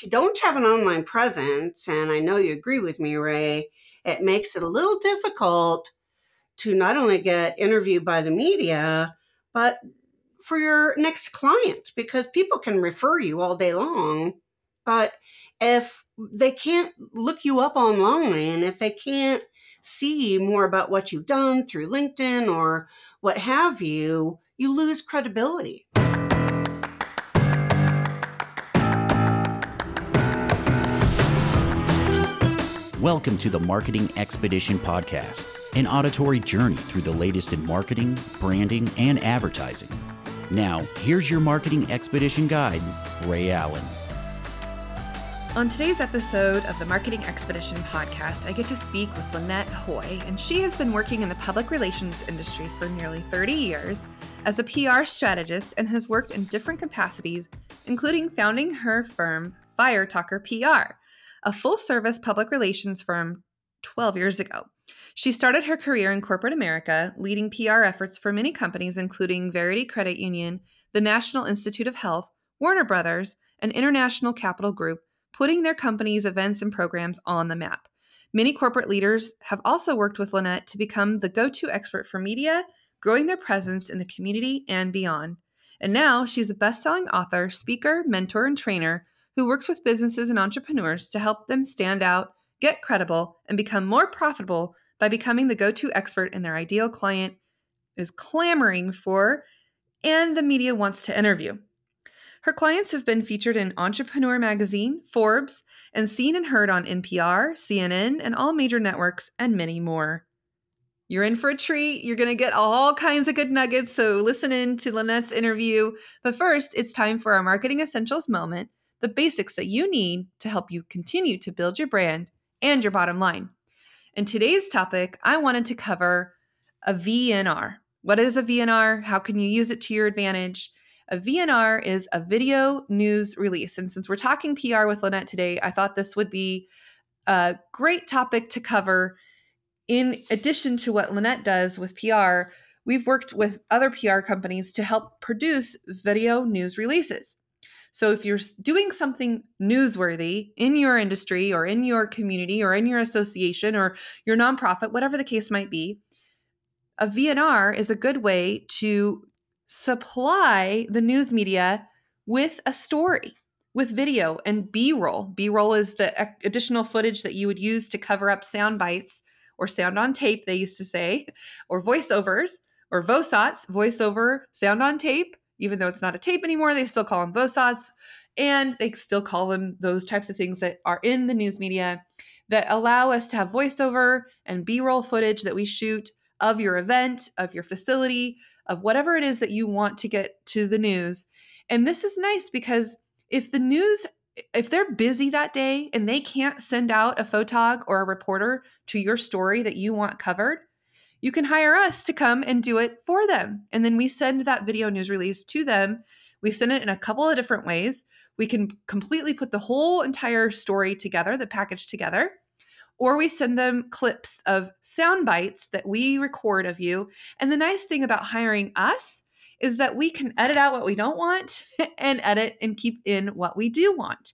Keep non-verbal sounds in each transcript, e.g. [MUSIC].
if you don't have an online presence, and I know you agree with me, Ray, it makes it a little difficult to not only get interviewed by the media, but for your next client because people can refer you all day long. But if they can't look you up online, if they can't see more about what you've done through LinkedIn or what have you, you lose credibility. Welcome to the Marketing Expedition Podcast, an auditory journey through the latest in marketing, branding, and advertising. Now, here's your Marketing Expedition guide, Ray Allen. On today's episode of the Marketing Expedition podcast, I get to speak with Lynette Hoy, and she has been working in the public relations industry for nearly 30 years as a PR strategist and has worked in different capacities, including founding her firm, Firetalker PR a full service public relations firm 12 years ago. She started her career in corporate America, leading PR efforts for many companies, including Verity Credit Union, the National Institute of Health, Warner Brothers, and International Capital Group, putting their company's events and programs on the map. Many corporate leaders have also worked with Lynette to become the go to expert for media, growing their presence in the community and beyond. And now she's a best selling author, speaker, mentor, and trainer who works with businesses and entrepreneurs to help them stand out, get credible, and become more profitable by becoming the go to expert in their ideal client is clamoring for and the media wants to interview. Her clients have been featured in Entrepreneur Magazine, Forbes, and seen and heard on NPR, CNN, and all major networks, and many more. You're in for a treat. You're going to get all kinds of good nuggets. So listen in to Lynette's interview. But first, it's time for our Marketing Essentials moment the basics that you need to help you continue to build your brand and your bottom line. In today's topic, I wanted to cover a VNR. What is a VNR? How can you use it to your advantage? A VNR is a video news release. And since we're talking PR with Lynette today, I thought this would be a great topic to cover. In addition to what Lynette does with PR, we've worked with other PR companies to help produce video news releases. So if you're doing something newsworthy in your industry or in your community or in your association or your nonprofit, whatever the case might be, a VNR is a good way to supply the news media with a story, with video and B roll. B roll is the additional footage that you would use to cover up sound bites or sound on tape, they used to say, or voiceovers or VOSOTs, voiceover, sound on tape even though it's not a tape anymore, they still call them VOSOTs. And they still call them those types of things that are in the news media that allow us to have voiceover and B roll footage that we shoot of your event, of your facility, of whatever it is that you want to get to the news. And this is nice because if the news, if they're busy that day and they can't send out a photog or a reporter to your story that you want covered, you can hire us to come and do it for them. And then we send that video news release to them. We send it in a couple of different ways. We can completely put the whole entire story together, the package together, or we send them clips of sound bites that we record of you. And the nice thing about hiring us is that we can edit out what we don't want [LAUGHS] and edit and keep in what we do want.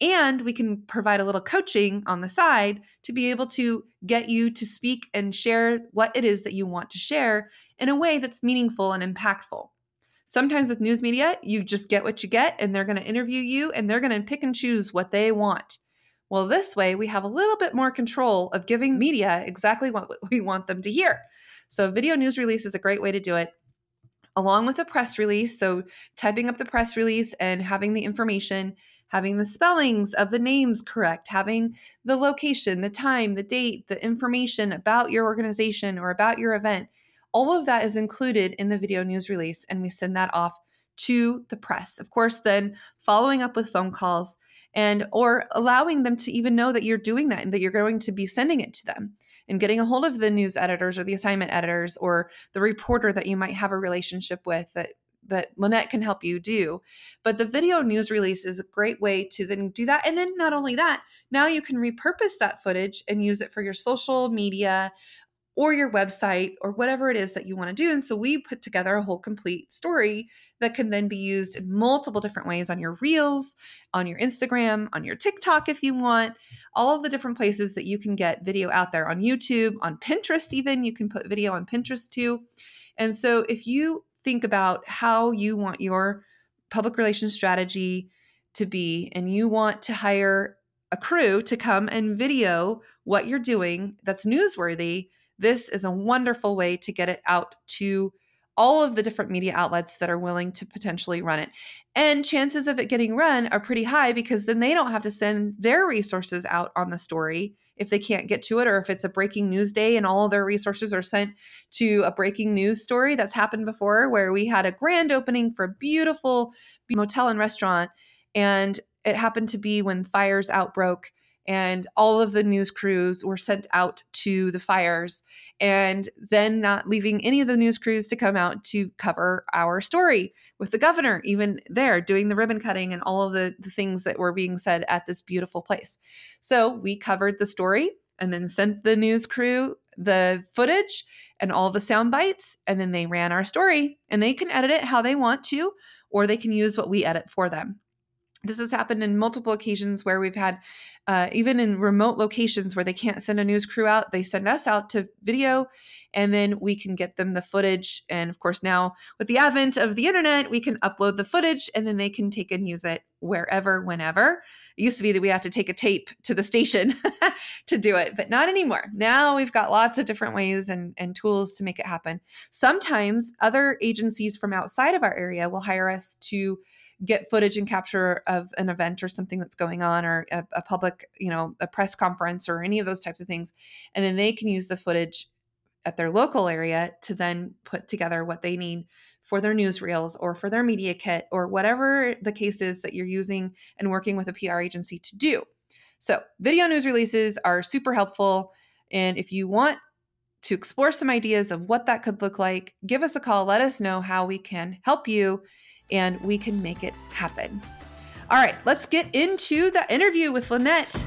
And we can provide a little coaching on the side to be able to get you to speak and share what it is that you want to share in a way that's meaningful and impactful. Sometimes with news media, you just get what you get and they're going to interview you and they're going to pick and choose what they want. Well, this way we have a little bit more control of giving media exactly what [LAUGHS] we want them to hear. So, video news release is a great way to do it along with a press release. So, typing up the press release and having the information having the spellings of the names correct, having the location, the time, the date, the information about your organization or about your event. All of that is included in the video news release, and we send that off to the press. Of course, then following up with phone calls and or allowing them to even know that you're doing that and that you're going to be sending it to them and getting a hold of the news editors or the assignment editors or the reporter that you might have a relationship with that that Lynette can help you do. But the video news release is a great way to then do that. And then not only that, now you can repurpose that footage and use it for your social media or your website or whatever it is that you want to do. And so we put together a whole complete story that can then be used in multiple different ways on your reels, on your Instagram, on your TikTok if you want, all of the different places that you can get video out there on YouTube, on Pinterest, even. You can put video on Pinterest too. And so if you think about how you want your public relations strategy to be and you want to hire a crew to come and video what you're doing that's newsworthy, this is a wonderful way to get it out to all of the different media outlets that are willing to potentially run it. And chances of it getting run are pretty high because then they don't have to send their resources out on the story if they can't get to it or if it's a breaking news day and all their resources are sent to a breaking news story that's happened before where we had a grand opening for a beautiful motel and restaurant and it happened to be when fires outbroke and all of the news crews were sent out to the fires and then not leaving any of the news crews to come out to cover our story with the governor even there doing the ribbon cutting and all of the, the things that were being said at this beautiful place. So we covered the story and then sent the news crew the footage and all the sound bites and then they ran our story and they can edit it how they want to or they can use what we edit for them this has happened in multiple occasions where we've had, uh, even in remote locations where they can't send a news crew out, they send us out to video and then we can get them the footage. And of course, now with the advent of the internet, we can upload the footage and then they can take and use it wherever, whenever. It used to be that we had to take a tape to the station [LAUGHS] to do it, but not anymore. Now we've got lots of different ways and, and tools to make it happen. Sometimes other agencies from outside of our area will hire us to get footage and capture of an event or something that's going on or a, a public, you know, a press conference or any of those types of things. And then they can use the footage at their local area to then put together what they need for their newsreels or for their media kit or whatever the case is that you're using and working with a PR agency to do. So, video news releases are super helpful. And if you want to explore some ideas of what that could look like, give us a call. Let us know how we can help you and we can make it happen. All right, let's get into the interview with Lynette.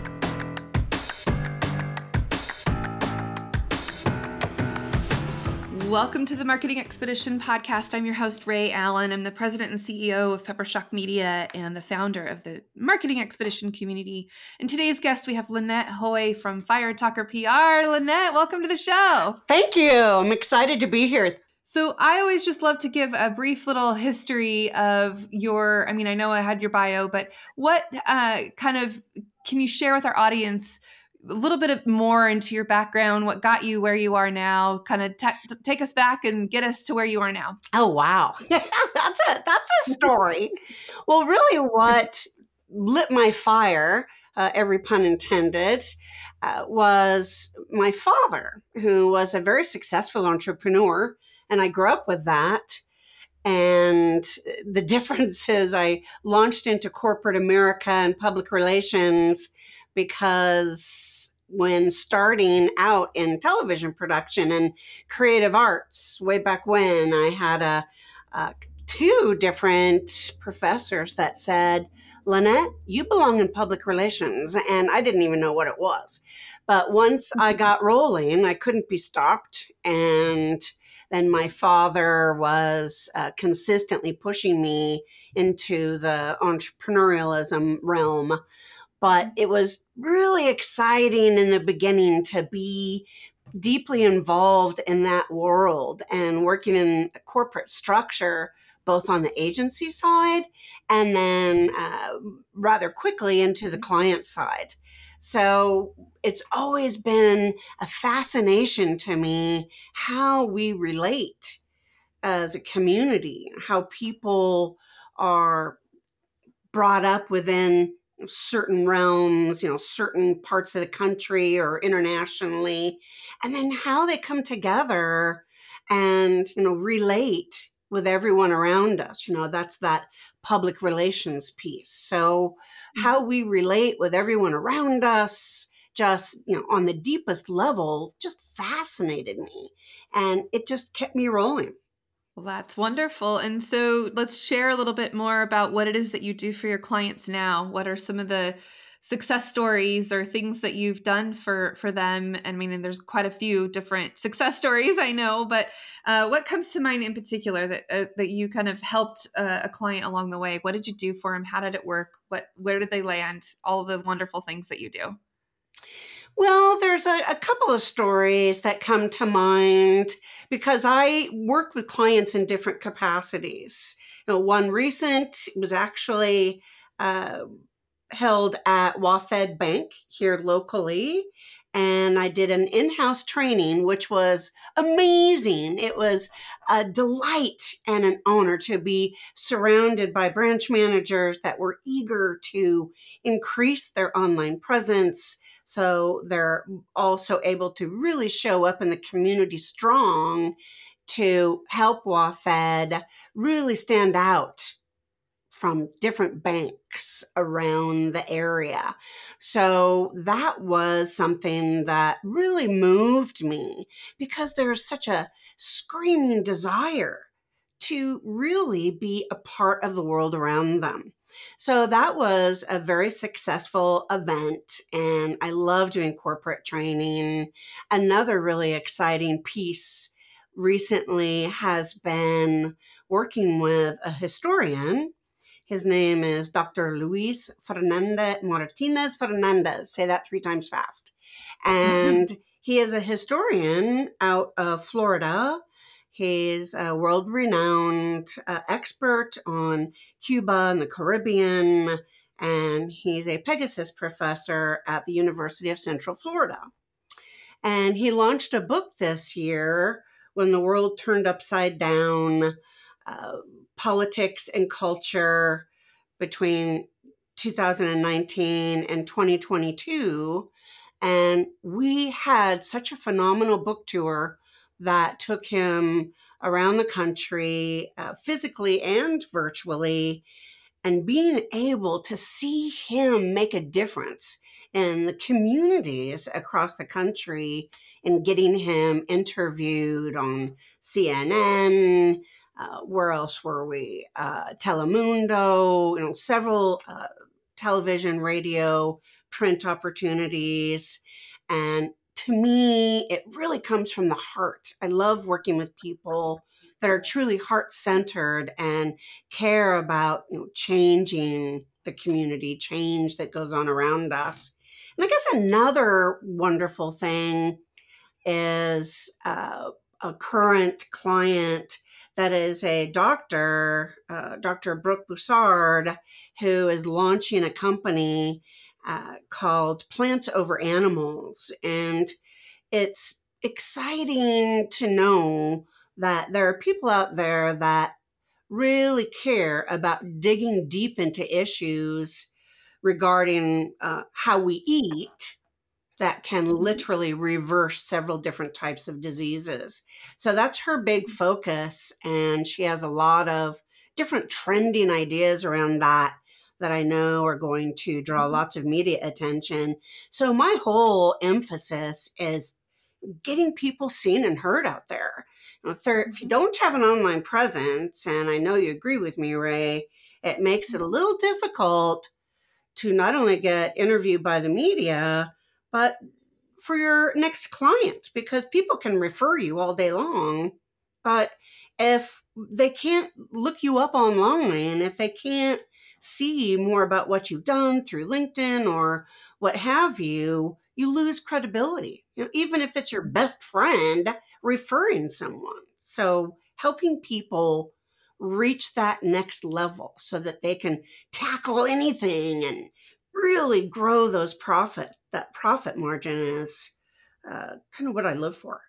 Welcome to the Marketing Expedition podcast. I'm your host, Ray Allen. I'm the president and CEO of Peppershock Media and the founder of the Marketing Expedition community. And today's guest, we have Lynette Hoy from Firetalker PR. Lynette, welcome to the show. Thank you. I'm excited to be here. So I always just love to give a brief little history of your. I mean, I know I had your bio, but what uh, kind of can you share with our audience a little bit of more into your background? What got you where you are now? Kind of take us back and get us to where you are now. Oh wow, [LAUGHS] that's a that's a story. well, really, what lit my fire, uh, every pun intended, uh, was my father, who was a very successful entrepreneur and I grew up with that. And the difference [LAUGHS] is I launched into corporate America and public relations because when starting out in television production and creative arts way back when, I had a, a two different professors that said, Lynette, you belong in public relations. And I didn't even know what it was. But once I [LAUGHS] got rolling, I couldn't be stopped. And then my father was uh, consistently pushing me into the entrepreneurialism realm. But mm-hmm. it was really exciting in the beginning to be deeply involved in that world and working in a corporate structure, both on the agency side and then uh, rather quickly into the mm-hmm. client side. So it's always been a fascination to me how we relate as a community, how people are brought up within certain realms, you know, certain parts of the country or internationally, and then how they come together and, you know, relate with everyone around us. You know, that's that public relations piece. So, mm. how we relate with everyone around us, just, you know, on the deepest level, just fascinated me. And it just kept me rolling. Well, that's wonderful. And so let's share a little bit more about what it is that you do for your clients now. What are some of the success stories or things that you've done for for them i mean there's quite a few different success stories i know but uh, what comes to mind in particular that uh, that you kind of helped uh, a client along the way what did you do for them how did it work what where did they land all the wonderful things that you do well, there's a, a, couple of stories that come to mind because I work with clients in different capacities. You know, one recent was actually uh, held at WaFd Bank here locally. And I did an in house training, which was amazing. It was a delight and an honor to be surrounded by branch managers that were eager to increase their online presence. So they're also able to really show up in the community strong to help WaFd really stand out from different banks around the area. So that was something that really moved me because there's such a screaming desire to really be a part of the world around them. So that was a very successful event, and I love doing corporate training. Another really exciting piece recently has been working with a historian his name is Dr. Luis Fernandez Martinez Fernandez. Say that three times fast. And [LAUGHS] he is a historian out of Florida. He's a world renowned uh, expert on Cuba and the Caribbean, and he's a Pegasus professor at the University of Central Florida. And he launched a book this year when the world turned upside down. Uh, politics and culture between 2019 and 2022. And we had such a phenomenal book tour that took him around the country, uh, physically and virtually. And being able to see him make a difference in the communities across the country and getting him interviewed on CNN, uh, where else were we? Uh, Telemundo, you know, several uh, television, radio, print opportunities. And to me, it really comes from the heart. I love working with people that are truly heart centered and care about you know, changing the community, change that goes on around us. And I guess another wonderful thing is uh, a current client that is a doctor, uh, Dr. Brooke Boussard, who is launching a company uh, called Plants Over Animals. And it's exciting to know that there are people out there that really care about digging deep into issues regarding uh, how we eat that can mm-hmm. literally reverse several different types of diseases. So that's her big mm-hmm. focus. And she has a lot of different trending ideas around that that I know are going to draw mm-hmm. lots of media attention. So my whole emphasis is getting people seen and heard out there. if, if you don't have an online presence, and I know you agree with me, Ray, it makes it a little difficult to not only get interviewed by the media, but for your next client because people can refer you all day long. But if they can't look you up online, if they can't see more about what you've done through LinkedIn or what have you, you lose credibility. You know, even if it's your best friend referring someone. So helping people reach that next level so that they can tackle anything and really grow those profit that profit margin is uh, kind of what I live for.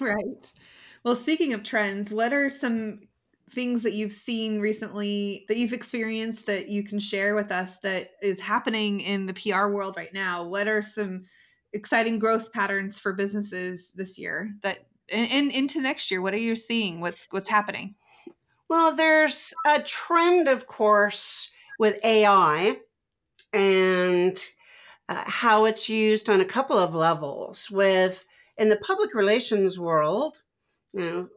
right. Well, speaking of trends, what are some things that you've seen recently that you've experienced that you can share with us that is happening in the PR world right now? What are some exciting growth patterns for businesses this year that and, and into next year? What are you seeing? What's what's happening? Well, there's a trend, of course, with AI and uh, how it's used on a couple of levels. With in the public relations world, you know,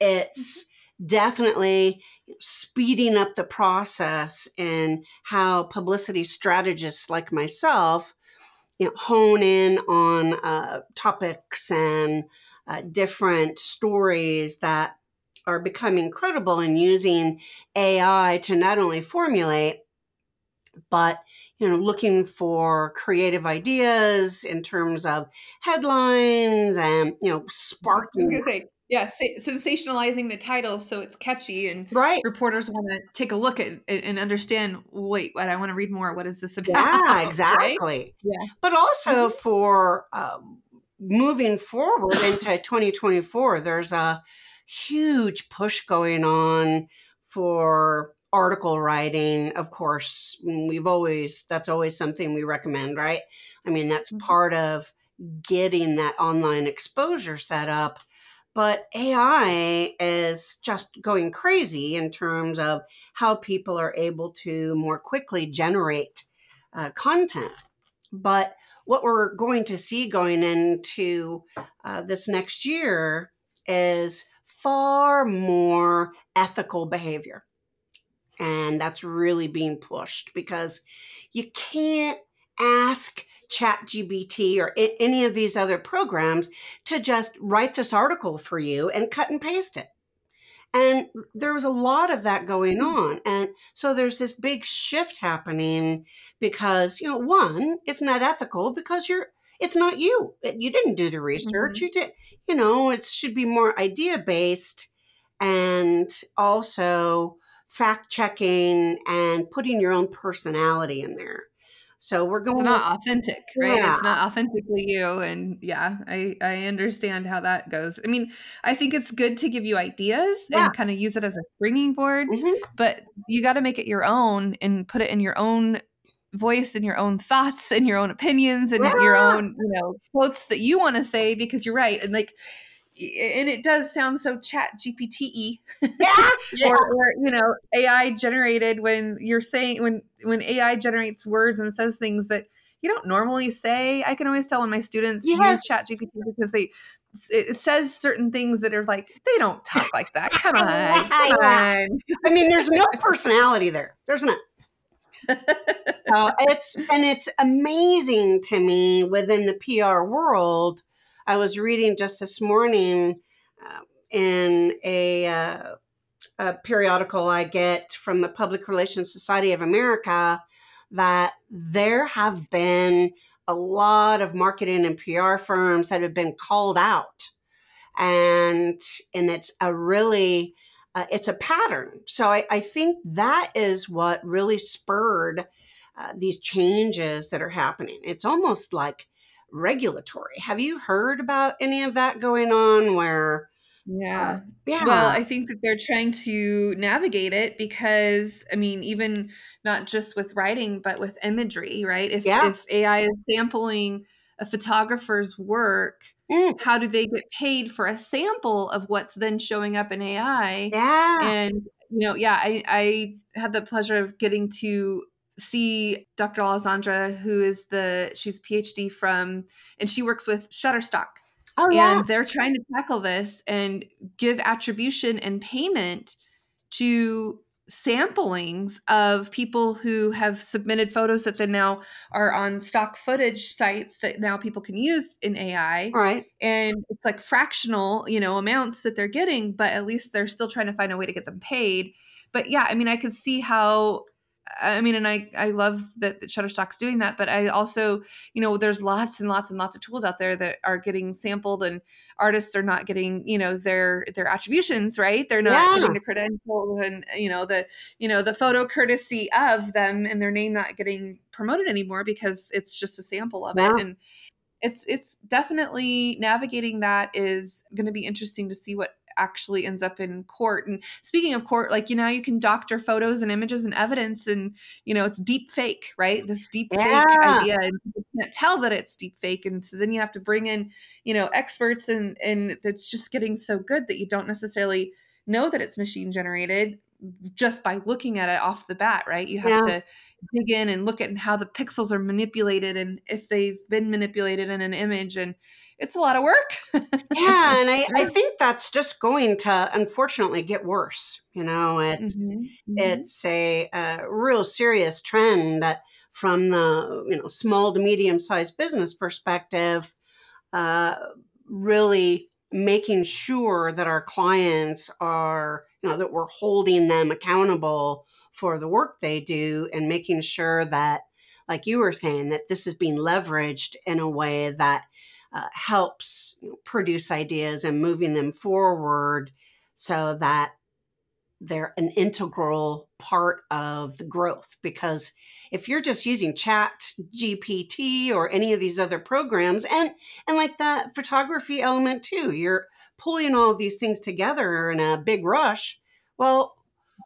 it's definitely speeding up the process in how publicity strategists like myself you know, hone in on uh, topics and uh, different stories that are becoming credible and using AI to not only formulate, but you know, looking for creative ideas in terms of headlines and you know, sparking yeah sensationalizing the titles so it's catchy and right reporters want to take a look at and understand wait what i want to read more what is this about yeah [LAUGHS] exactly right? yeah but also mm-hmm. for um, moving forward into 2024 there's a huge push going on for article writing of course we've always that's always something we recommend right i mean that's mm-hmm. part of getting that online exposure set up but AI is just going crazy in terms of how people are able to more quickly generate uh, content. But what we're going to see going into uh, this next year is far more ethical behavior. And that's really being pushed because you can't ask ChatGPT or I- any of these other programs to just write this article for you and cut and paste it. And there was a lot of that going hmm. on. And so there's this big shift happening because, you know, one, it's not ethical because you're, it's not you. You didn't do the research. Mm-hmm. You did, you know, it should be more idea based and also fact checking and putting your own personality in there. So we're going. It's not authentic, right? Yeah. It's not authentically you, and yeah, I I understand how that goes. I mean, I think it's good to give you ideas yeah. and kind of use it as a springing board, mm-hmm. but you got to make it your own and put it in your own voice and your own thoughts and your own opinions and yeah. your own you know quotes that you want to say because you're right and like and it does sound so chat gpt yeah, [LAUGHS] yeah. or, or, you know ai generated when you're saying when when ai generates words and says things that you don't normally say. I can always tell when my students yes. use chat gpt because they it says certain things that are like they don't talk like that. [LAUGHS] Come on come on. I mean there's no [LAUGHS] personality there. There's not so it's and it's amazing to me within the pr world I was reading just this morning uh, in a, uh, a periodical I get from the Public Relations Society of America that there have been a lot of marketing and PR firms that have been called out. And and it's a really uh, it's a pattern. So I, I, think that is what really spurred uh, these changes that are happening. It's almost like regulatory. Have you heard about any of that going on where yeah. Uh, yeah. Well, I think that they're trying to navigate it because I mean, even not just with writing, but with imagery, right? If yeah. if AI is sampling a photographer's work, mm. how do they get paid for a sample of what's then showing up in AI? Yeah. And you know, yeah, I I had the pleasure of getting to see Dr. Alessandra, who is the she's a PhD from, and she works with Shutterstock. Oh, yeah. And they're trying to tackle this and give attribution and payment to samplings of people who have submitted photos that then now are on stock footage sites that now people can use in AI. Right. And it's like fractional, you know, amounts that they're getting, but at least they're still trying to find a way to get them paid. But yeah, I mean, I could see how I mean, and I I love that Shutterstock's doing that, but I also, you know, there's lots and lots and lots of tools out there that are getting sampled, and artists are not getting, you know, their their attributions right. They're not yeah. getting the credentials and you know the you know the photo courtesy of them and their name not getting promoted anymore because it's just a sample of it and it's it's definitely navigating that is going to be interesting to see what actually ends up in court. And speaking of court, like you know, you can doctor photos and images and evidence, and you know, it's deep fake, right? This deep fake yeah. idea, and you can't tell that it's deep fake, and so then you have to bring in, you know, experts, and and it's just getting so good that you don't necessarily know that it's machine generated just by looking at it off the bat, right? You have yeah. to dig in and look at how the pixels are manipulated and if they've been manipulated in an image and it's a lot of work. yeah, and I, I [LAUGHS] think that's just going to unfortunately get worse. You know, it's mm-hmm. Mm-hmm. it's a, a real serious trend that from the you know small to medium sized business perspective, uh, really making sure that our clients are you know that we're holding them accountable for the work they do and making sure that like you were saying that this is being leveraged in a way that uh, helps produce ideas and moving them forward so that they're an integral part of the growth because if you're just using chat gpt or any of these other programs and and like that photography element too you're pulling all of these things together in a big rush well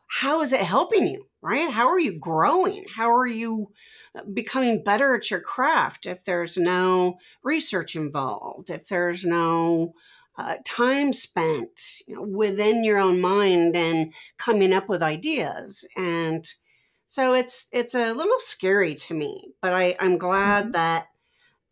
how is it helping you right? How are you growing? How are you uh, becoming better at your craft if there's no research involved if there's no uh, time spent you know, within your own mind and coming up with ideas. And so it's it's a little scary to me but I, i'm glad mm-hmm. that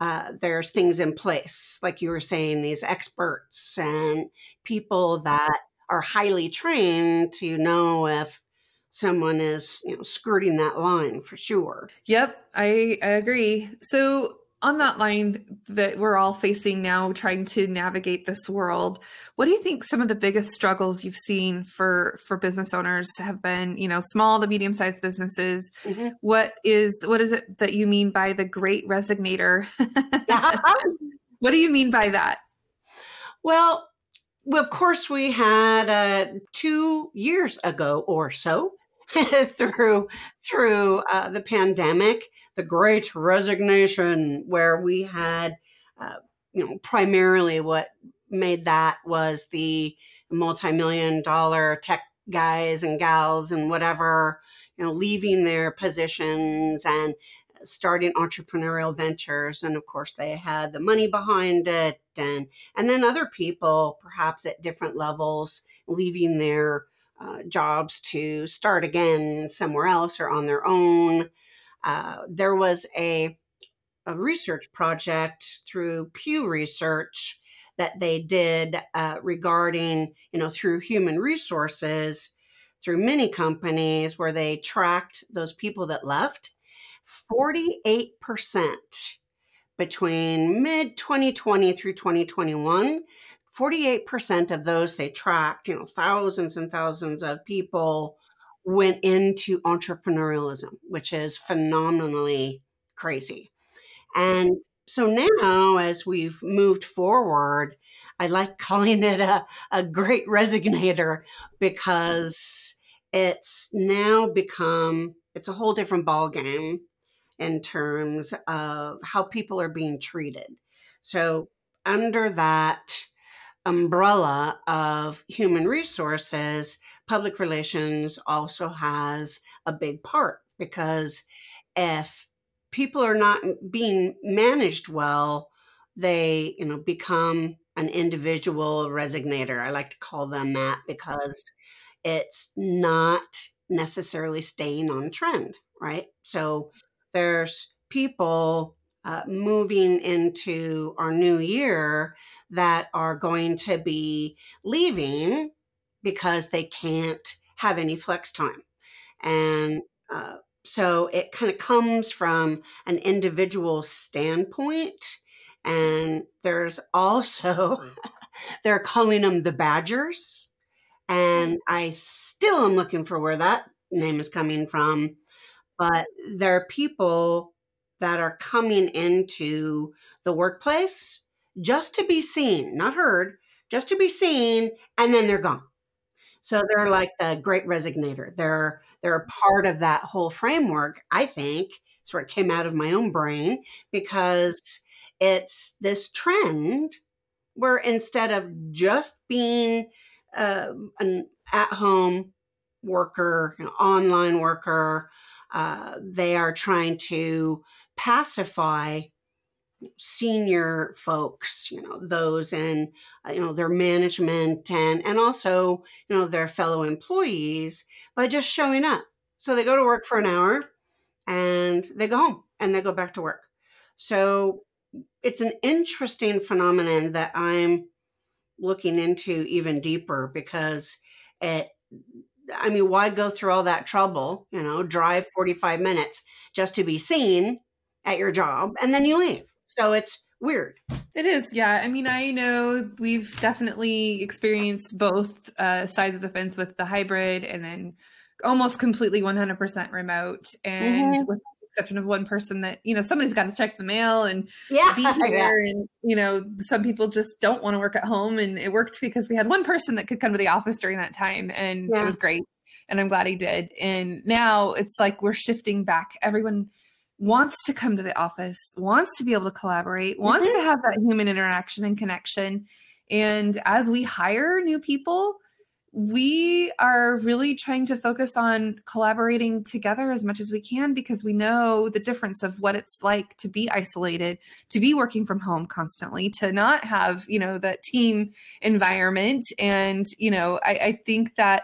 uh, there's things in place. Like you were saying these experts and people that are highly trained to know if someone is you know skirting that line for sure. Yep i i agree. So on that line that we're all facing now trying to navigate this world what do you think some of the biggest struggles you've seen for for business owners have been? You know small to medium sized businesses. Mm-hmm. what is what is it that you mean by the great resignator? [LAUGHS] What do you mean by that? Well of course we had uh, two years ago or so [LAUGHS] through through uh, the pandemic, the Great Resignation, where we had, uh, you know, primarily what made that was the multi-million dollar tech guys and gals and whatever, you know, leaving their positions and starting entrepreneurial ventures. And of course they had the money behind it and and then other people perhaps at different levels leaving their uh, jobs to start again somewhere else or on their own. Uh, there was a, a, research project through Pew Research that they did uh, regarding, you know, through human resources, through many companies where they tracked those people that left. 48% between mid 2020 through 2021 48% of those they tracked, you know, thousands and thousands of people went into entrepreneurialism, which is phenomenally crazy. And so now, as we've moved forward, I like [LAUGHS] calling it a, a great resignator because it's now become it's a whole different ballgame in terms of how people are being treated. So under that umbrella of human resources, public relations also has a big part because if people are not being managed well, they, you know, become an individual resignator. I like to call them that because it's not necessarily staying on trend, right? So there's people uh, moving into our new year that are going to be leaving because they can't have any flex time. And uh, so it kind of comes from an individual standpoint. And there's also, [LAUGHS] they're calling them the Badgers. And I still am looking for where that name is coming from. But there are people that are coming into the workplace just to be seen, not heard, just to be seen, and then they're gone. So they're like the great resignator. They're they're a part of that whole framework, I think. Sort of came out of my own brain because it's this trend where instead of just being uh, an at-home worker, an online worker, uh, they are trying to pacify senior folks, you know, those in uh, you know their management and and also you know their fellow employees by just showing up. So they go to work for an hour and they go home and they go back to work. So it's an interesting phenomenon that I'm looking into even deeper because it I mean, why go through all that trouble, you know, drive 45 minutes just to be seen at your job and then you leave? So it's weird. It is, yeah. I mean, I know we've definitely experienced both uh, sides of the fence with the hybrid and then almost completely 100% remote. And mm-hmm. with exception of one person that, you know, somebody's got to check the mail and yeah, be [LAUGHS] here. Yeah. And, you know, some people just don't want to work at home. And it worked because we had one person that could come to the office during that time. And yeah. it was great. And I'm glad he did. And now it's like we're shifting back. Everyone, wants to come to the office, wants to be able to collaborate, wants mm-hmm. to have that human interaction and connection. And as we hire new people, we are really trying to focus on collaborating together as much as we can because we know the difference of what it's like to be isolated, to be working from home constantly, to not have, you know, that team environment. And, you know, I, I think that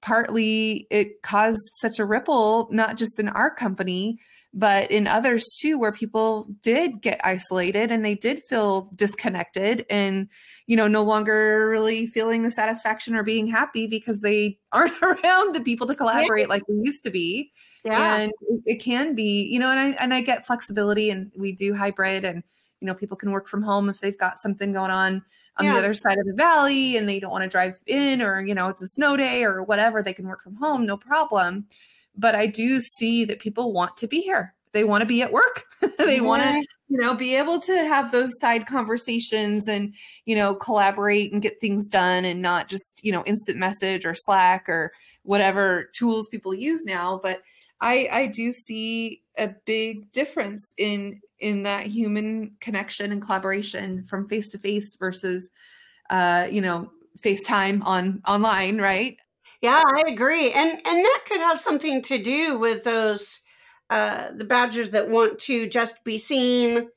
partly it caused such a ripple, not just in our company, but in others too where people did get isolated and they did feel disconnected and you know no longer really feeling the satisfaction or being happy because they [LAUGHS] aren't around the people to collaborate yeah. like we used to be yeah. and it can be you know and I and I get flexibility and we do hybrid and you know people can work from home if they've got something going on on yeah. the other side of the valley and they don't want to drive in or you know it's a snow day or whatever they can work from home no problem but I do see that people want to be here. They want to be at work. [LAUGHS] they yeah. want to, you know, be able to have those side conversations and, you know, collaborate and get things done and not just, you know, instant message or Slack or whatever tools people use now. But I I do see a big difference in in that human connection and collaboration from face to face versus uh, you know, FaceTime on online, right? Yeah, I agree. And and that could have something to do with those uh, the badgers that want to just be seen,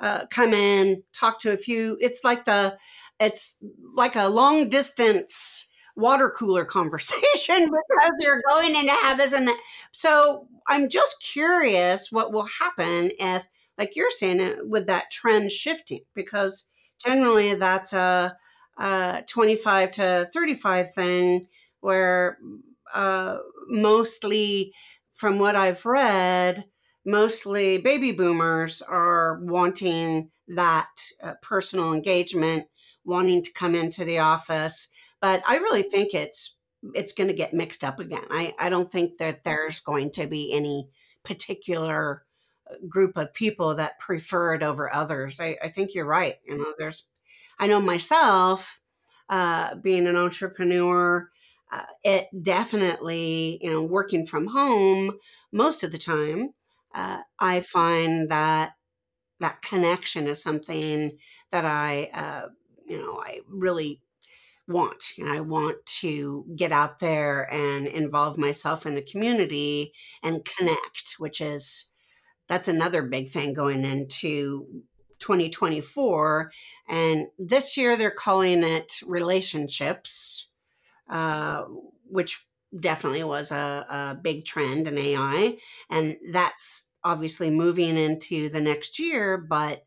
uh, come in, talk to a few. It's like the it's like a long distance water cooler [LAUGHS] conversation because you're going in to have this and that. So I'm just curious what will happen if, like you're saying, uh, with that trend shifting, because generally that's a, a 25 to 35 thing where uh, mostly, from what I've read, mostly baby boomers are wanting that uh, personal engagement, wanting to come into the office. But I really think it's it's going to get mixed up again. I, I don't think that there's going to be any particular uh, group of people that prefer it over others. I, I think you're right. You know, there's I know myself uh, being an entrepreneur uh, it definitely, you know, working from home most of the time, uh, I find that that connection is something that I, uh, you know, I really want. And I want to get out there and involve myself in the community and connect, which is that's another big thing going into 2024. And this year they're calling it relationships uh, which definitely was a, a big trend in AI. And that's obviously moving into the next year, but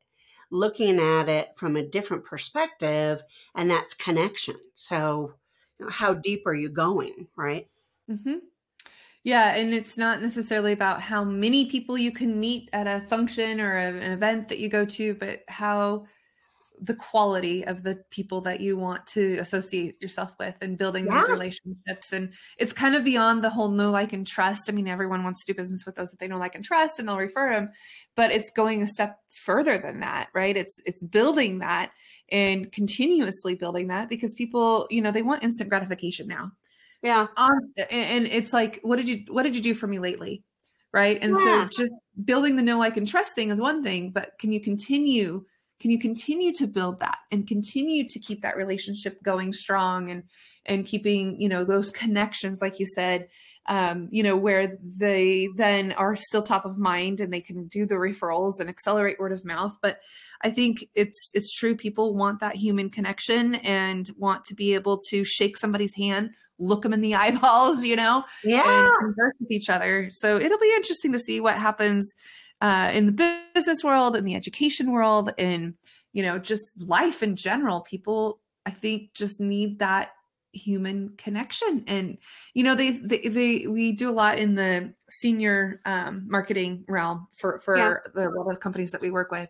looking at it from a different perspective, and that's connection. So, how deep are you going, right? Mm-hmm. Yeah, and it's not necessarily about how many people you can meet at a function or an event that you go to, but how the quality of the people that you want to associate yourself with and building yeah. those relationships. And it's kind of beyond the whole know like and trust. I mean everyone wants to do business with those that they know like and trust and they'll refer them but it's going a step further than that right? It's it's building that and continuously building that because people you know they want instant gratification now. Yeah. Um, and it's like what did you what did you do for me lately? Right? And yeah. so just building the know like and trust thing is one thing but can you continue can you continue to build that and continue to keep that relationship going strong and and keeping you know those connections like you said um, you know, where they then are still top of mind and they can do the referrals and accelerate word of mouth. But I think it's it's true. People want that human connection and want to be able to shake somebody's hand, look them in the [LAUGHS] eyeballs, you know, yeah, and converse with each other. So it'll be interesting to see what happens uh, in the business world, in the education world, in you know just life in general. People, I think, just need that human connection and you know they, they they, we do a lot in the senior um, marketing realm for for yeah. the, a lot of companies that we work with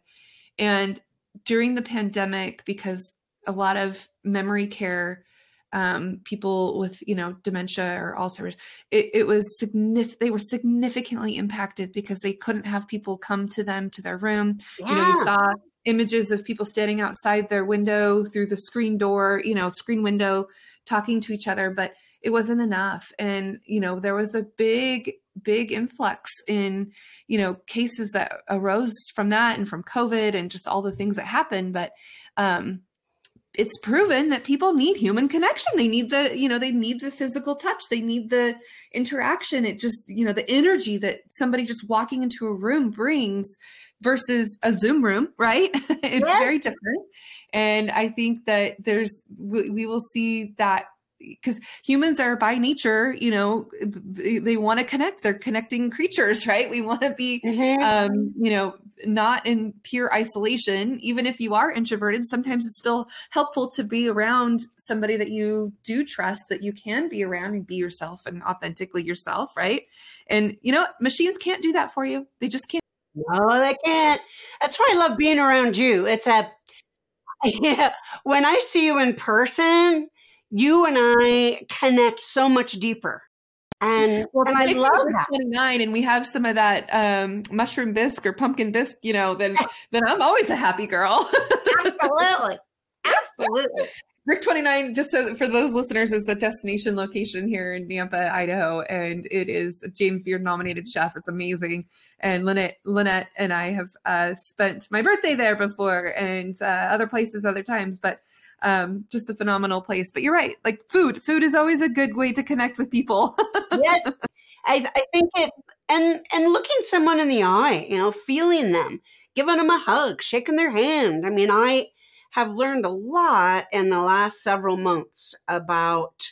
and during the pandemic because a lot of memory care um, people with you know dementia or Alzheimer's, it, it was significant. They were significantly impacted because they couldn't have people come to them to their room. Yeah. You know, we saw images of people standing outside their window through the screen door, you know, screen window, talking to each other, but it wasn't enough. And you know, there was a big big influx in you know cases that arose from that and from covid and just all the things that happened but um it's proven that people need human connection they need the you know they need the physical touch they need the interaction it just you know the energy that somebody just walking into a room brings versus a zoom room right [LAUGHS] it's yes. very different and i think that there's we, we will see that because humans are by nature, you know, they, they want to connect. They're connecting creatures, [LAUGHS] right? We want to be, mm-hmm. um, you know, not in pure isolation. Even if you are introverted, sometimes it's still helpful to be around somebody that you do trust, that you can be around and be yourself and authentically yourself, right? And you know, machines can't do that for you. They just can't. No, they can't. That's why I love being around you. It's a yeah. [LAUGHS] When I see you in person, you and I connect so much deeper. And, well, and I love that. 29 and we have some of that um, mushroom bisque or pumpkin bisque, you know, then then I'm always a happy girl. [LAUGHS] Absolutely. Absolutely. Brick 29, just so for those listeners, is the destination location here in Nampa, Idaho, and it is a James Beard nominated chef. It's amazing. And Lynette, Lynette and I have uh, spent my birthday there before and uh, other places other times, but um, just a phenomenal place. But you're right, like food, food is always a good way to connect with people. [LAUGHS] yes, I, I think it, and and looking someone in the eye, you know, feeling them, giving them a hug, shaking their hand. I mean, I have learned a lot in the last several months about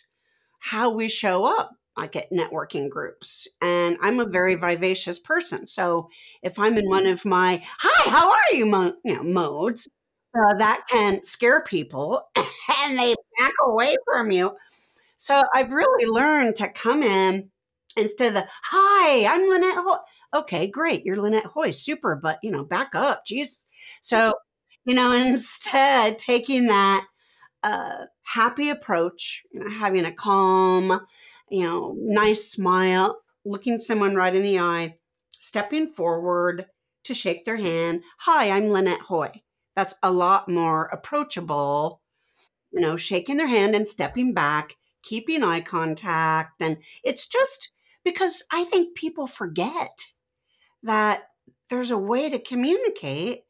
how we show up like at networking groups and i'm a very vivacious person so if i'm in one of my hi how are you, mo- you know, modes uh, that can scare people [LAUGHS] and they back away from you. So I've really learned to come in instead of the, hi, I'm Lynette Hoy. Okay, great. You're Lynette Hoy. Super. But, you know, back up. Jeez. So, you know, [LAUGHS] instead taking that uh, happy approach, you know, having a calm, you know, nice smile, looking someone right in the eye, stepping forward to shake their hand. Hi, I'm Lynette Hoy that's a lot more approachable, you know, shaking their hand and stepping back, keeping eye contact. And it's just because I think people forget that there's a way to communicate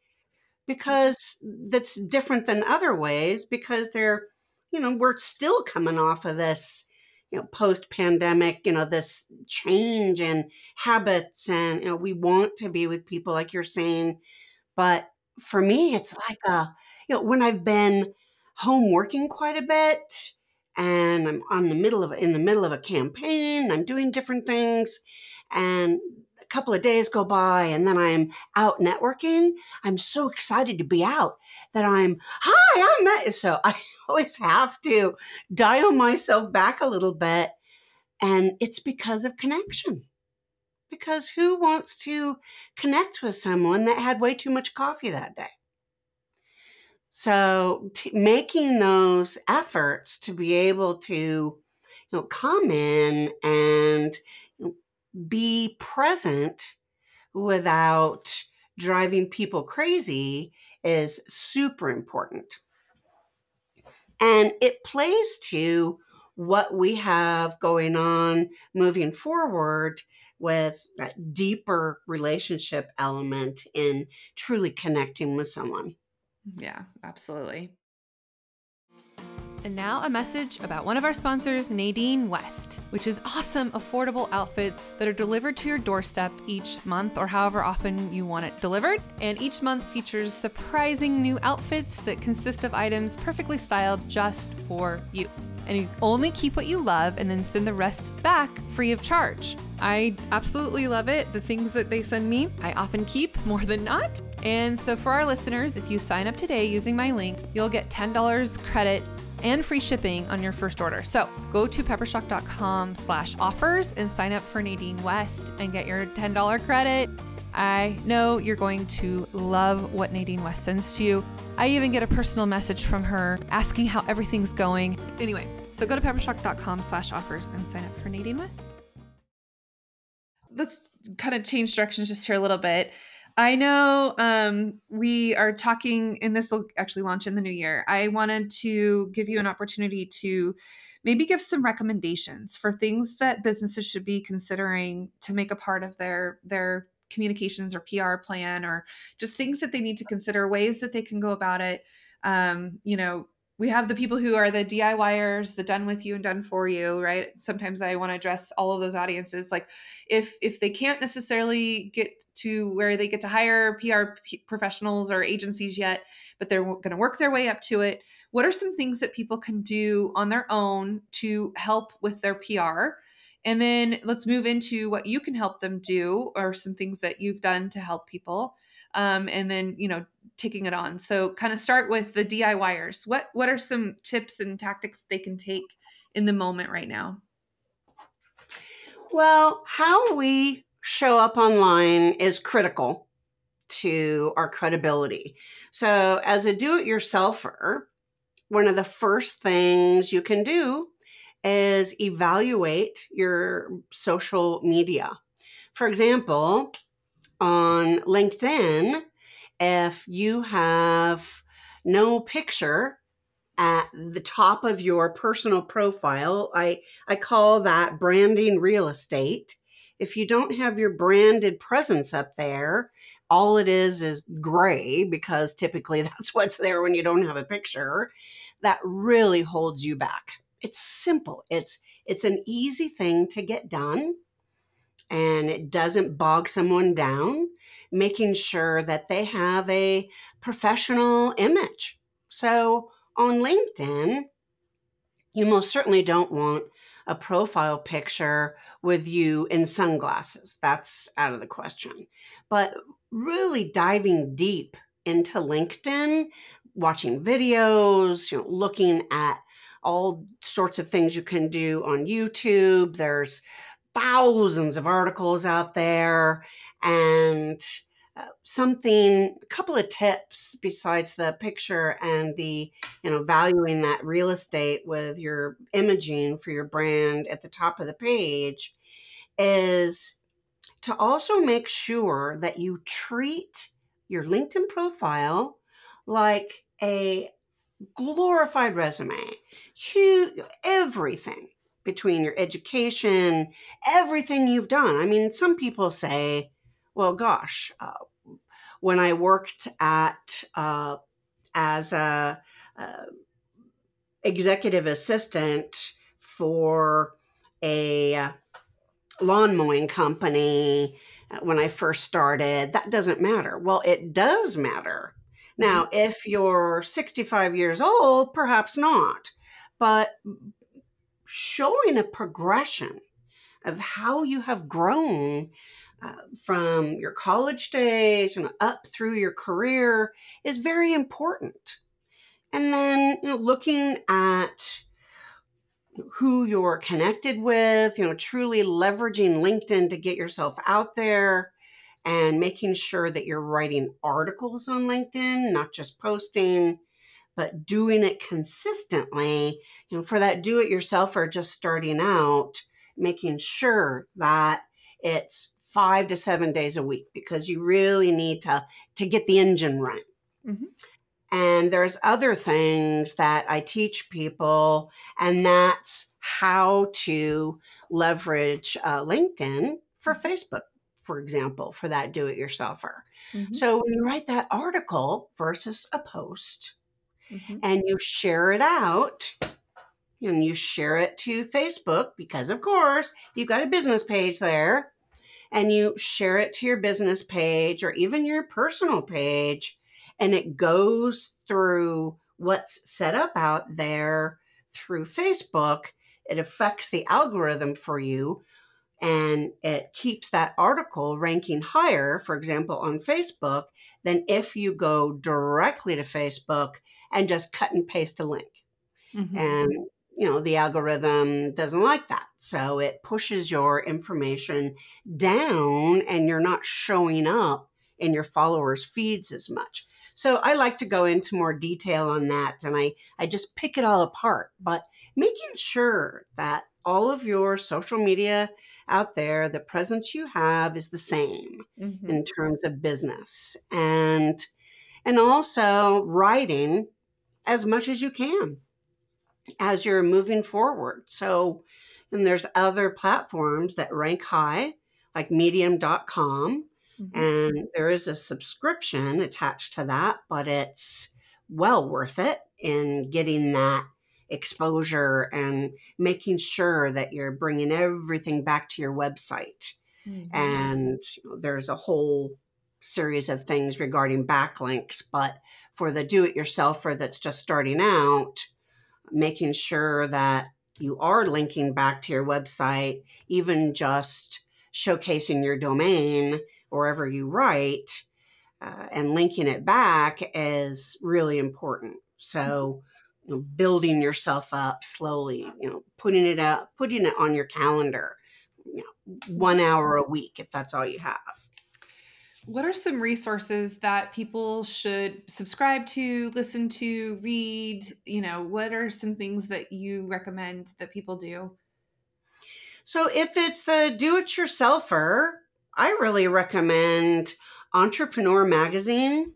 because that's different than other ways because they're, you know, we're still coming off of this you know post pandemic you know this change in habits and you know we want to be with people like you're saying but for me, it's like a, you know, when I've been home working quite a bit and I'm on the middle of in the middle of a campaign, I'm doing different things and a couple of days go by and then I'm out networking. I'm so excited to be out that I'm, hi, I'm that. So I [LAUGHS] always have to dial myself back a little bit. And it's because of connection because who wants to connect with someone that had way too much coffee that day? So, t- making those efforts to be able to, you know, come in and be present without driving people crazy is super important. And it plays to what we have going on moving forward with that deeper relationship element in truly connecting with someone. Yeah, absolutely. And now a message about one of our sponsors, Nadine West, which is awesome, affordable outfits that are delivered to your doorstep each month or however often you want it delivered. And each month features surprising new outfits that consist of items perfectly styled just for you and you only keep what you love and then send the rest back free of charge. I absolutely love it. The things that they send me, I often keep more than not. And so for our listeners, if you sign up today using my link, you'll get $10 credit and free shipping on your first order. So go to peppershock.com slash offers and sign up for Nadine West and get your $10 credit. I know you're going to love what Nadine West sends to you. I even get a personal message from her asking how everything's going. Anyway, so go to peppershock.com slash offers and sign up for Nadine West. Let's kind of change directions just here a little bit. I know um, we are talking, and this will actually launch in the new year. I wanted to give you an opportunity to maybe give some recommendations for things that businesses should be considering to make a part of their their communications or PR plan or just things that they need to consider, ways that they can go about it. Um, you know, we have the people who are the DIYers, the done with you and done for you, right? Sometimes I want to address all of those audiences. Like if if they can't necessarily get to where they get to hire PR professionals or agencies yet, but they're going to work their way up to it, what are some things that people can do on their own to help with their PR? And then let's move into what you can help them do or some things that you've done to help people. Um, and then, you know, taking it on. So kind of start with the DIYers. What what are some tips and tactics they can take in the moment right now? Well, how we show up online is critical to our credibility. So, as a do it yourselfer, one of the first things you can do is evaluate your social media. For example, on LinkedIn, if you have no picture at the top of your personal profile, I, I call that branding real estate. If you don't have your branded presence up there, all it is is gray because typically [LAUGHS] that's what's there when you don't have a picture. That really holds you back it's simple. It's it's an easy thing to get done and it doesn't bog someone down, making sure that they have a professional image. So on LinkedIn, you most certainly don't want a profile picture with you in sunglasses. That's out of the question. But really diving deep into LinkedIn, watching videos, you know, looking at all sorts of things you can do on YouTube. There's thousands of articles out there and uh, something a couple of tips besides the picture and the you know valuing that real estate with your imaging for your brand at the top of the page is to also make sure that you treat your LinkedIn profile like a glorified resume, huge, everything between your education, everything you've done. I mean, some people say, well, gosh, uh, when I worked at uh, as a uh, executive assistant for a uh, lawn mowing company uh, when I first started, that doesn't matter. Well, it does matter now, mm-hmm. if you're 65 years old, perhaps not, but showing a progression of how you have grown uh, from your college days and up through your career is very important. And then you know, looking at who you're connected with, you know, truly leveraging LinkedIn to get yourself out there, and making sure that you're writing articles on LinkedIn, not just posting, but doing it consistently. You know, for that do it yourself or just starting out, making sure that it's five to seven days a week because you really need to to get the engine running. Mm-hmm. And there's other things that I teach people, and that's how to leverage uh, LinkedIn for mm-hmm. Facebook for example, for that do it yourselfer. Mm-hmm. So when you write that article versus a post mm-hmm. and you share it out, and you share it to Facebook because, of course, you've got a business page there, and you share it to your business page or even your personal page, and it goes through what's set up out there through Facebook. It affects the algorithm for you and it keeps that article ranking higher, for example, on Facebook, than if you go directly to Facebook and just cut and paste a link. Mm-hmm. And you know the algorithm doesn't like that so it pushes your information down and you're not showing up in your followers feeds as much so i like to go into more detail on that and i i just pick it all apart but making sure that all of your social media out there, the presence you have is the same mm-hmm. in terms of business and and also writing as much as you can as you're moving forward. So and there's other platforms that rank high like medium.com mm-hmm. and there is a subscription attached to that, but it's well worth it in getting that exposure and making sure that you're bringing everything back to your website. Mm-hmm. And there's a whole series of things regarding backlinks, but for the do it yourselfer that's just starting out, making sure that you are linking back to your website, even just showcasing your domain wherever you write uh, and linking it back is really important. So, you know, building yourself up slowly, you know, putting it out, putting it on your calendar, you know, one hour a week if that's all you have. What are some resources that people should subscribe to, listen to, read? You know, what are some things that you recommend that people do? So, if it's the do it yourselfer, I really recommend Entrepreneur Magazine.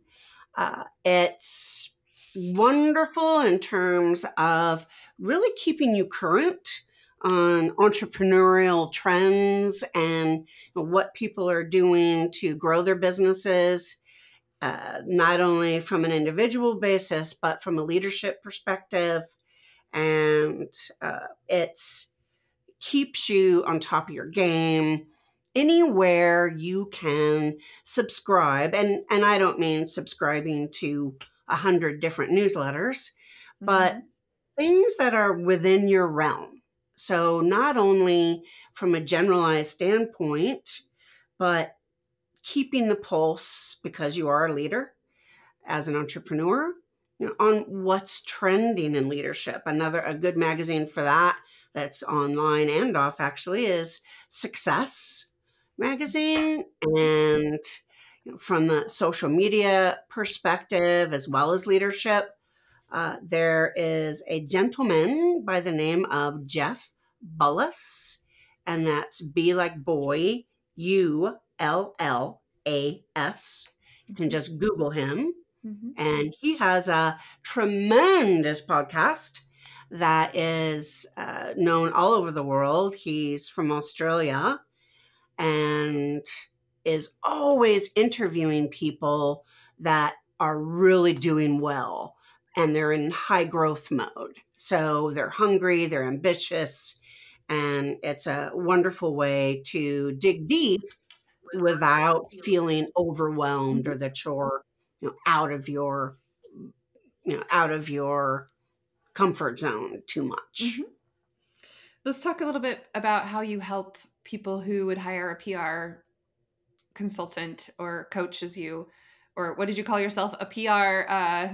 Uh, it's wonderful in terms of really keeping you current on entrepreneurial trends and what people are doing to grow their businesses, uh, not only from an individual basis, but from a leadership perspective. And uh, it's keeps you on top of your game anywhere you can subscribe and and I don't mean subscribing to a hundred different newsletters, mm-hmm. but things that are within your realm. So not only from a generalized standpoint, but keeping the pulse because you are a leader as an entrepreneur you know, on what's trending in leadership. Another a good magazine for that that's online and off actually is Success magazine and from the social media perspective as well as leadership. Uh, there is a gentleman by the name of Jeff Bullas, and that's B like boy, U L L A S. You can just Google him. Mm-hmm. And he has a tremendous podcast that is uh, known all over the world. He's from Australia and is always interviewing people that are really doing well and they're in high growth mode. So they're hungry, they're ambitious, and it's a wonderful way to dig deep without feeling overwhelmed or that you're you know out of your you know out of your comfort zone too much. Mm-hmm. Let's talk a little bit about how you help people who would hire a PR consultant or coach as you, or what did you call yourself? A PR uh,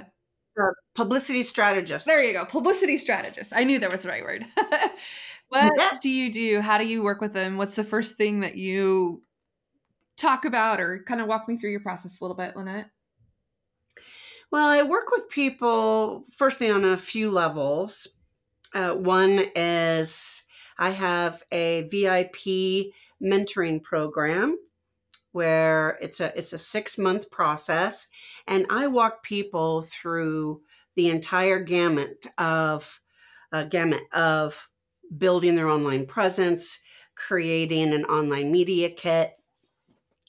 publicity strategist. There you go, publicity strategist. I knew that was the right word. [LAUGHS] what do you do? How do you work with them? What's the first thing that you talk about, or kind of walk me through your process a little bit, Lynette? Well, I work with people firstly on a few levels. Uh, one is I have a VIP mentoring program where it's a it's a 6 month process and I walk people through the entire gamut of uh, gamut of building their online presence, creating an online media kit,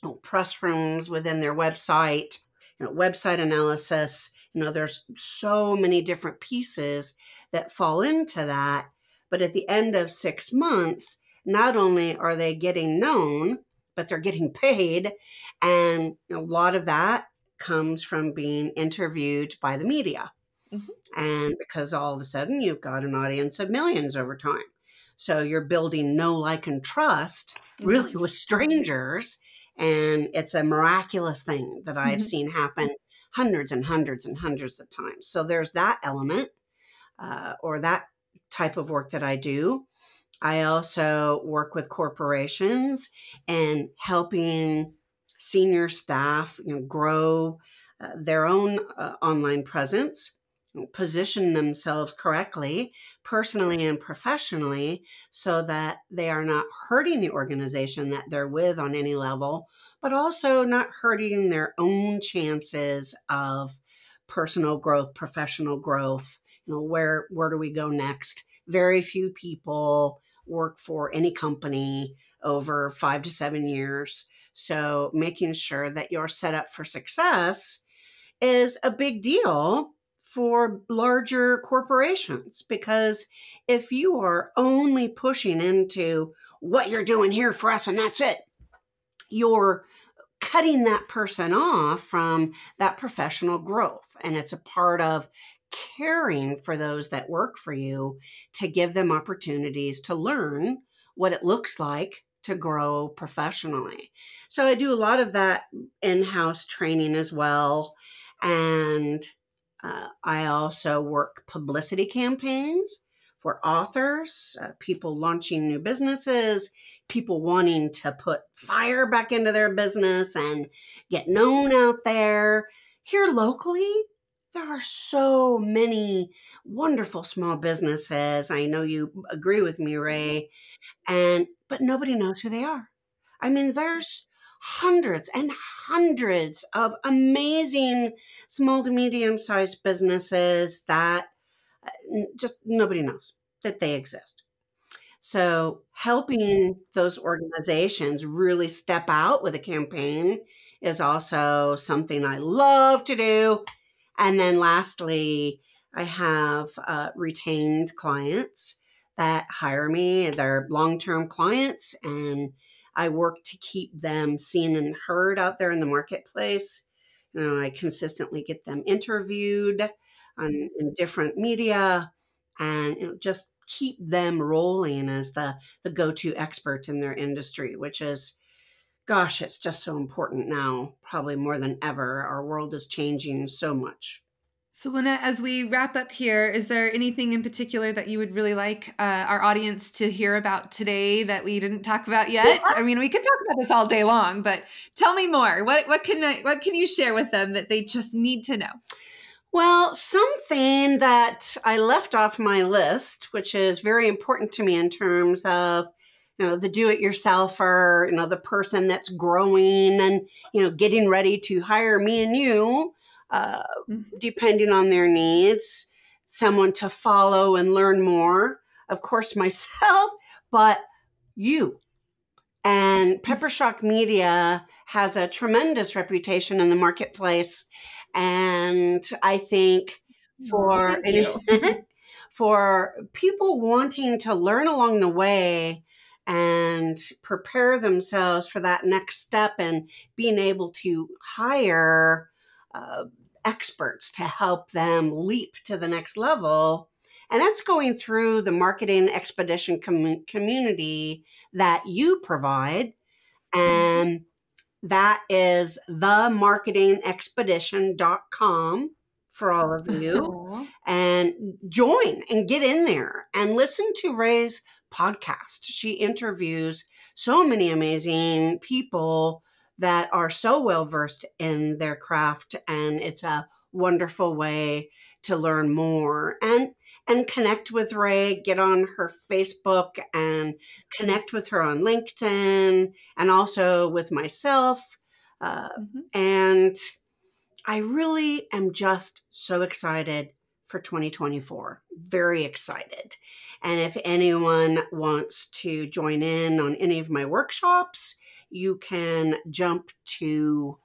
you know, press rooms within their website, you know, website analysis. You know, there's so many different pieces that fall into that But at the end of six months, not only are they getting known, but they're getting paid. And a lot of that comes from being interviewed by the media. Mm-hmm. And because all of a sudden you've got an audience of millions over time. So you're building know, like, and trust really mm-hmm. with strangers. And it's a miraculous thing that I've mm-hmm. seen happen hundreds and hundreds and hundreds of times. So there's that element uh, or that type of work that I do. I also work with corporations and helping senior staff you know, grow uh, their own uh, online presence position themselves correctly, personally and professionally, so that they are not hurting the organization that they're with on any level, but also not hurting their own chances of personal growth, professional growth. You know, where where do we go next? Very few people work for any company over five to seven years. So making sure that you're set up for success is a big deal for larger corporations because if you are only pushing into what you're doing here for us and that's it, you're cutting that person off from that professional growth. And it's a part of caring for those that work for you to give them opportunities to learn what it looks like to grow professionally. So I do a lot of that in house training as well. And uh, I also work publicity campaigns for authors, uh, people launching new businesses, people wanting to put fire back into their business and get known out there. Here locally, there are so many wonderful small businesses. I know you agree with me, Ray, and but nobody knows who they are. I mean, there's hundreds and hundreds of amazing small to medium sized businesses that uh, just nobody knows that they exist. So, helping those organizations really step out with a campaign is also something I love to do. And then, lastly, I have uh, retained clients that hire me. They're long term clients, and I work to keep them seen and heard out there in the marketplace. You know, I consistently get them interviewed on in different media and you know, just keep them rolling as the the go-to expert in their industry, which is gosh, it's just so important now, probably more than ever. Our world is changing so much. So, Lynette, as we wrap up here, is there anything in particular that you would really like uh, our audience to hear about today that we didn't talk about yet? I mean, we could talk about this all day long, but tell me more. What what can I, what can you share with them that they just need to know? Well, something that I left off my list, which is very important to me in terms of you know the do-it-yourselfer, you know the person that's growing and you know getting ready to hire me and you uh, mm-hmm. depending on their needs, someone to follow and learn more. Of course, [LAUGHS] myself, but you. And Peppershock Media has a tremendous reputation in the marketplace. And I think for any, [LAUGHS] for people wanting to learn along the way and prepare themselves for that next step and being able to hire uh, experts to help them leap to the next level. And that's going through the marketing expedition com- community that you provide. And that is themarketingexpedition.com for all of you. [LAUGHS] and join and get in there and listen to Ray's podcast. She interviews so many amazing people that are so well versed in their craft and it's a wonderful way to learn more and and connect with Ray, get on her Facebook and connect with her on LinkedIn and also with myself. Uh, mm-hmm. And I really am just so excited for 2024. Very excited. And if anyone wants to join in on any of my workshops, you can jump to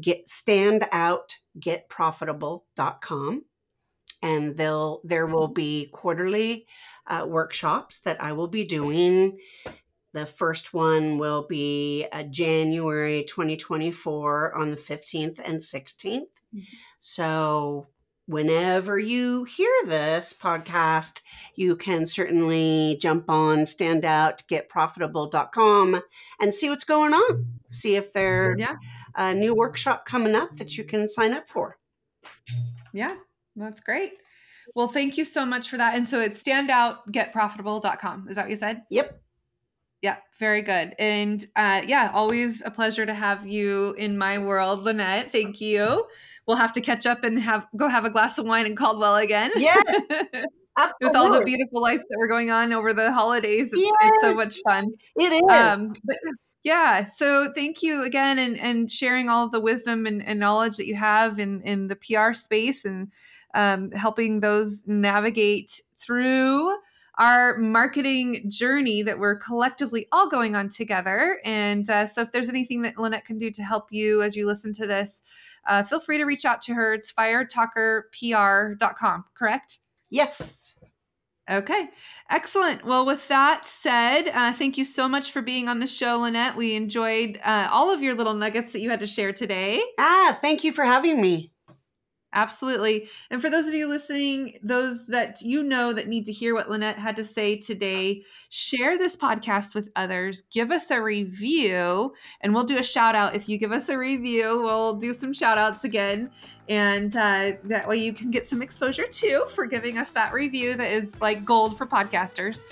get standoutgetprofitable.com and they'll there will be quarterly uh, workshops that I will be doing. The first one will be uh, January 2024 on the 15th and 16th. Mm-hmm. So whenever you hear this podcast, you can certainly jump on standout, getprofitable.com and see what's going on. See if there's yeah. a new workshop coming up that you can sign up for. Yeah, that's great. Well, thank you so much for that. And so it's standoutgetprofitable.com. Is that what you said? Yep. Yeah, very good. And uh, yeah, always a pleasure to have you in my world, Lynette. Thank you we'll have to catch up and have go have a glass of wine in Caldwell again. Yes. [LAUGHS] With all the beautiful lights that were going on over the holidays. It's, yes. it's so much fun. It is. Um, but yeah. So thank you again and, and sharing all the wisdom and, and knowledge that you have in, in the PR space and um, helping those navigate through our marketing journey that we're collectively all going on together. And uh, so, if there's anything that Lynette can do to help you as you listen to this, uh, feel free to reach out to her. It's firetalkerpr.com, correct? Yes. Okay, excellent. Well, with that said, uh, thank you so much for being on the show, Lynette. We enjoyed uh, all of your little nuggets that you had to share today. Ah, thank you for having me. Absolutely. And for those of you listening, those that you know that need to hear what Lynette had to say today, share this podcast with others. Give us a review, and we'll do a shout out. If you give us a review, we'll do some shout outs again. And uh, that way you can get some exposure too for giving us that review that is like gold for podcasters.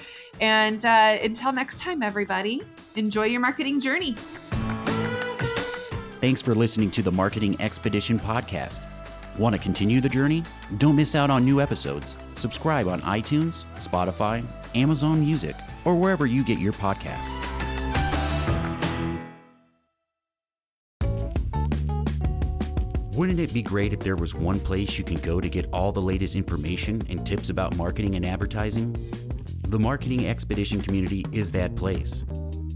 And uh, until next time, everybody, enjoy your marketing journey. Thanks for listening to the Marketing Expedition podcast. Want to continue the journey? Don't miss out on new episodes. Subscribe on iTunes, Spotify, Amazon Music, or wherever you get your podcasts. Wouldn't it be great if there was one place you can go to get all the latest information and tips about marketing and advertising? The Marketing Expedition community is that place.